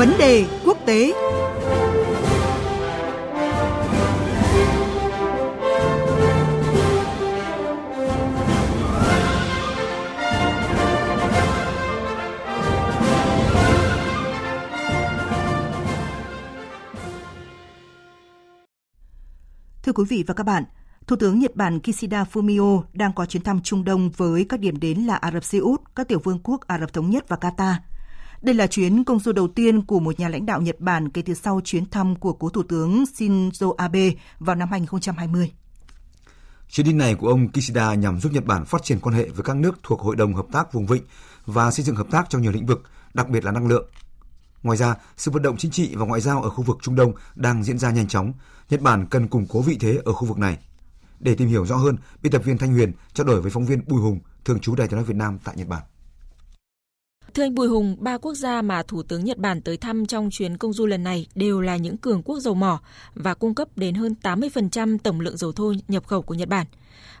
Vấn đề quốc tế Thưa quý vị và các bạn, Thủ tướng Nhật Bản Kishida Fumio đang có chuyến thăm Trung Đông với các điểm đến là Ả Rập Xê Út, các tiểu vương quốc Ả Rập Thống Nhất và Qatar. Đây là chuyến công du đầu tiên của một nhà lãnh đạo Nhật Bản kể từ sau chuyến thăm của cố Thủ tướng Shinzo Abe vào năm 2020. Chuyến đi này của ông Kishida nhằm giúp Nhật Bản phát triển quan hệ với các nước thuộc Hội đồng Hợp tác Vùng Vịnh và xây dựng hợp tác trong nhiều lĩnh vực, đặc biệt là năng lượng. Ngoài ra, sự vận động chính trị và ngoại giao ở khu vực Trung Đông đang diễn ra nhanh chóng. Nhật Bản cần củng cố vị thế ở khu vực này. Để tìm hiểu rõ hơn, biên tập viên Thanh Huyền trao đổi với phóng viên Bùi Hùng, thường trú Đài tiếng nói Việt Nam tại Nhật Bản. Thưa anh Bùi Hùng, ba quốc gia mà Thủ tướng Nhật Bản tới thăm trong chuyến công du lần này đều là những cường quốc dầu mỏ và cung cấp đến hơn 80% tổng lượng dầu thô nhập khẩu của Nhật Bản.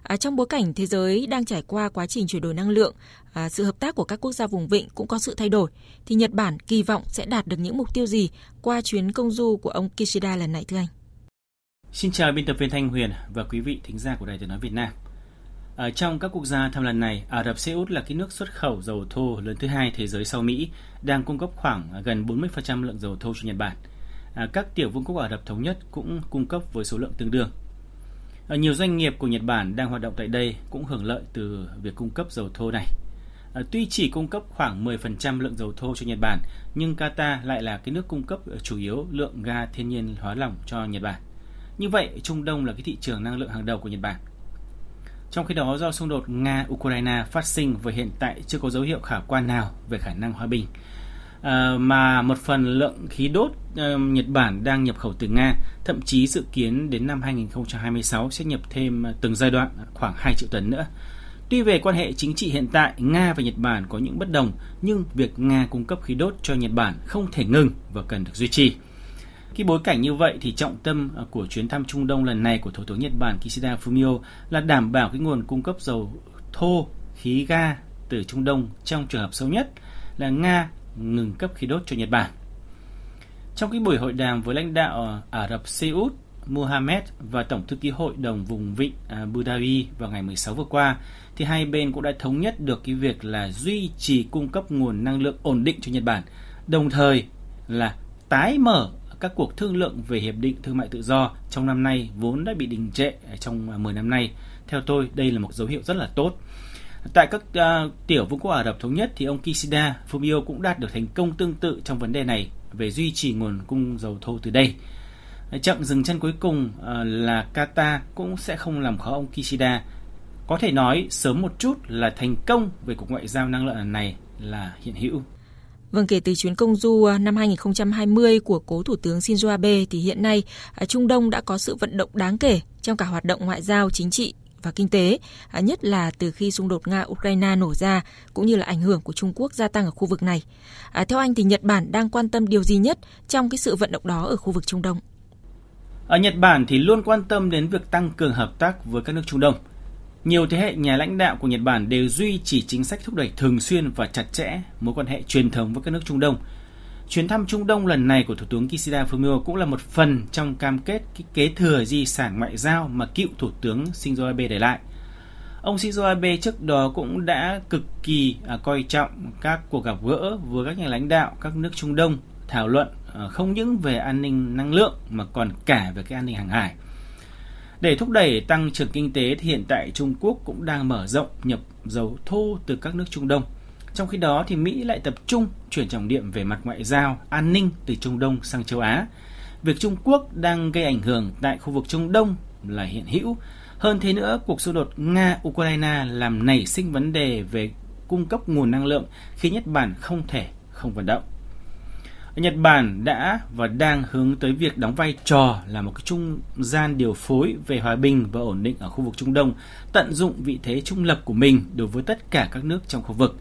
À, trong bối cảnh thế giới đang trải qua quá trình chuyển đổi năng lượng, à, sự hợp tác của các quốc gia vùng vịnh cũng có sự thay đổi, thì Nhật Bản kỳ vọng sẽ đạt được những mục tiêu gì qua chuyến công du của ông Kishida lần này thưa anh? Xin chào biên tập viên Thanh Huyền và quý vị thính giả của Đài Tiếng nói Việt Nam. Ở trong các quốc gia thăm lần này, Ả Rập Xê Út là cái nước xuất khẩu dầu thô lớn thứ hai thế giới sau Mỹ, đang cung cấp khoảng gần 40% lượng dầu thô cho Nhật Bản. À, các tiểu vương quốc Ả Rập thống nhất cũng cung cấp với số lượng tương đương. À, nhiều doanh nghiệp của Nhật Bản đang hoạt động tại đây cũng hưởng lợi từ việc cung cấp dầu thô này. À, tuy chỉ cung cấp khoảng 10% lượng dầu thô cho Nhật Bản, nhưng Qatar lại là cái nước cung cấp chủ yếu lượng ga thiên nhiên hóa lỏng cho Nhật Bản. Như vậy, Trung Đông là cái thị trường năng lượng hàng đầu của Nhật Bản. Trong khi đó, do xung đột Nga-Ukraine phát sinh và hiện tại chưa có dấu hiệu khả quan nào về khả năng hòa bình, à, mà một phần lượng khí đốt à, Nhật Bản đang nhập khẩu từ Nga, thậm chí dự kiến đến năm 2026 sẽ nhập thêm ờ, từng giai đoạn khoảng 2 triệu tấn nữa. Tuy về quan hệ chính trị hiện tại, Nga và Nhật Bản có những bất đồng, nhưng việc Nga cung cấp khí đốt cho Nhật Bản không thể ngừng và cần được duy trì. Khi bối cảnh như vậy thì trọng tâm à, của chuyến thăm Trung Đông lần này của Thủ tướng Nhật Bản Kishida Fumio là đảm bảo cái nguồn cung cấp dầu thô, khí ga từ Trung Đông trong trường hợp xấu nhất là Nga ngừng cấp khí đốt cho Nhật Bản. Trong cái buổi hội đàm với lãnh đạo à, Ả Rập Xê Út, Mohammed và Tổng thư ký Hội đồng vùng vịnh à, Abu Dhabi vào ngày 16 vừa qua, thì hai bên cũng đã thống nhất được cái việc là duy trì cung cấp nguồn năng lượng ổn định cho Nhật Bản, đồng thời là tái mở các cuộc thương lượng về hiệp định thương mại tự do trong năm nay vốn đã bị đình trệ trong à, 10 năm nay. Theo tôi, đây là một dấu hiệu rất là tốt. Tại các uh, tiểu vương quốc Ả Rập thống nhất thì ông Kishida Fumio cũng đạt được thành công tương tự trong vấn đề này về duy trì nguồn cung dầu thô từ đây. Chặng dừng chân cuối cùng uh, là Qatar cũng sẽ không làm khó ông Kishida. Có thể nói sớm một chút là thành công về cuộc ngoại giao năng lượng này là hiện hữu. Vâng, kể từ chuyến công du à, năm 2020 của cố Thủ tướng Shinzo Abe thì hiện nay à, Trung Đông đã có sự vận động đáng kể trong cả hoạt động ngoại giao, chính trị và kinh tế, à, nhất là từ khi xung đột Nga-Ukraine nổ ra, cũng như là ảnh hưởng của Trung Quốc gia tăng ở khu vực này. theo anh thì Nhật Bản đang quan tâm điều gì nhất trong cái sự vận động đó ở khu vực Trung Đông? Ở Nhật Bản thì luôn quan tâm đến việc tăng cường hợp tác với các nước Trung Đông – nhiều thế hệ nhà lãnh đạo của Nhật Bản đều duy trì chính sách thúc đẩy thường xuyên và chặt chẽ mối quan hệ truyền thống với các nước Trung Đông. Chuyến thăm Trung Đông lần này của Thủ tướng Kishida Fumio cũng là một phần trong cam kết kế thừa di sản ngoại giao mà cựu Thủ tướng Shinzo Abe để lại. Ông Shinzo Abe trước đó cũng đã cực kỳ à, coi trọng các cuộc gặp gỡ với các nhà lãnh đạo các nước Trung Đông thảo luận à, không những về an ninh năng lượng mà còn cả về cái an ninh hàng hải. Để thúc đẩy tăng trưởng kinh tế thì hiện tại Trung Quốc cũng đang mở rộng nhập dầu thô từ các nước Trung Đông. Trong khi đó thì Mỹ lại tập trung chuyển trọng điểm về mặt ngoại giao, an ninh từ Trung Đông sang châu Á. Việc Trung Quốc đang gây ảnh hưởng tại khu vực Trung Đông là hiện hữu. Hơn thế nữa, cuộc xung đột Nga-Ukraine làm nảy sinh vấn đề về cung cấp nguồn năng lượng khi Nhật Bản không thể không vận động. Nhật Bản đã và đang hướng tới việc đóng vai trò là một cái trung gian điều phối về hòa bình và ổn định ở khu vực Trung Đông, tận dụng vị thế trung lập của mình đối với tất cả các nước trong khu vực.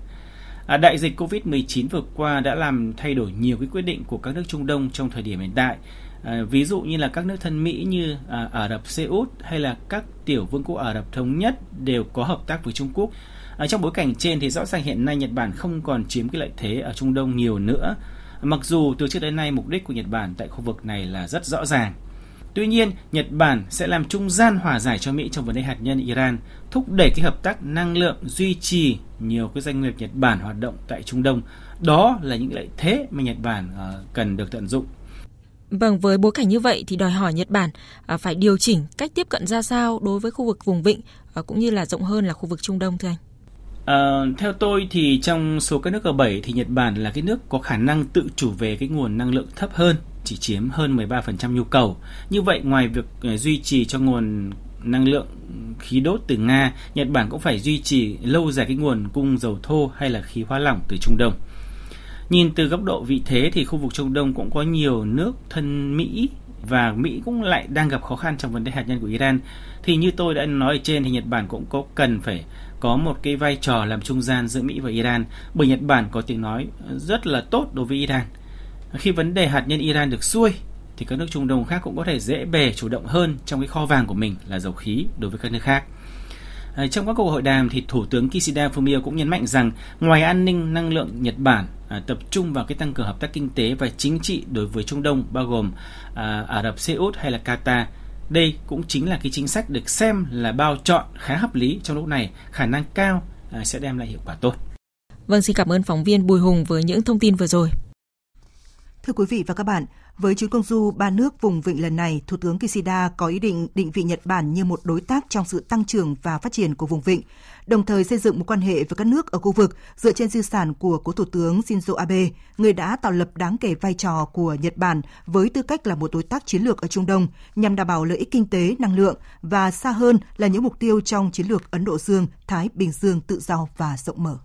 À, đại dịch Covid-19 vừa qua đã làm thay đổi nhiều cái quyết định của các nước Trung Đông trong thời điểm hiện tại. À, ví dụ như là các nước thân Mỹ như à, Ả Rập Xê Út hay là các tiểu vương quốc Ả Rập thống nhất đều có hợp tác với Trung Quốc. À, trong bối cảnh trên thì rõ ràng hiện nay Nhật Bản không còn chiếm cái lợi thế ở Trung Đông nhiều nữa Mặc dù từ trước đến nay mục đích của Nhật Bản tại khu vực này là rất rõ ràng. Tuy nhiên, Nhật Bản sẽ làm trung gian hòa giải cho Mỹ trong vấn đề hạt nhân Iran, thúc đẩy cái hợp tác năng lượng, duy trì nhiều cái doanh nghiệp Nhật Bản hoạt động tại Trung Đông. Đó là những lợi thế mà Nhật Bản ờ, cần được tận dụng. Vâng, với bối cảnh như vậy thì đòi hỏi Nhật Bản ờ, phải điều chỉnh cách tiếp cận ra sao đối với khu vực vùng vịnh ờ, cũng như là rộng hơn là khu vực Trung Đông thưa anh? Ờ, theo tôi thì trong số các nước G7 thì Nhật Bản là cái nước có khả năng tự chủ về cái nguồn năng lượng thấp hơn, chỉ chiếm hơn 13% nhu cầu. Như vậy ngoài việc ờ, duy trì cho nguồn năng lượng khí đốt từ Nga, Nhật Bản cũng phải duy trì lâu dài cái nguồn cung dầu thô hay là khí hóa lỏng từ Trung Đông. Nhìn từ góc độ vị thế thì khu vực Trung Đông cũng có nhiều nước thân Mỹ và Mỹ cũng lại đang gặp khó khăn trong vấn đề hạt nhân của Iran. Thì như tôi đã nói ở trên thì Nhật Bản cũng có cần phải có một cái vai trò làm trung gian giữa Mỹ và Iran bởi Nhật Bản có tiếng nói rất là tốt đối với Iran. Khi vấn đề hạt nhân Iran được xuôi thì các nước Trung Đông khác cũng có thể dễ bề chủ động hơn trong cái kho vàng của mình là dầu khí đối với các nước khác. À, trong các cuộc hội đàm thì Thủ tướng Kishida Fumio cũng nhấn mạnh rằng ngoài an ninh năng lượng Nhật Bản à, tập trung vào cái tăng cường hợp tác kinh tế và chính trị đối với Trung Đông bao gồm à, Ả Rập Xê Út hay là Qatar đây cũng chính là cái chính sách được xem là bao chọn khá hợp lý trong lúc này, khả năng cao à, sẽ đem lại hiệu quả tốt. Vâng, xin cảm ơn phóng viên Bùi Hùng với những thông tin vừa rồi. Thưa quý vị và các bạn, với chuyến công du ba nước vùng vịnh lần này, Thủ tướng Kishida có ý định định vị Nhật Bản như một đối tác trong sự tăng trưởng và phát triển của vùng vịnh, đồng thời xây dựng một quan hệ với các nước ở khu vực dựa trên di sản của cố Thủ tướng Shinzo Abe, người đã tạo lập đáng kể vai trò của Nhật Bản với tư cách là một đối tác chiến lược ở Trung Đông nhằm đảm bảo lợi ích kinh tế, năng lượng và xa hơn là những mục tiêu trong chiến lược Ấn Độ Dương, Thái Bình Dương tự do và rộng mở.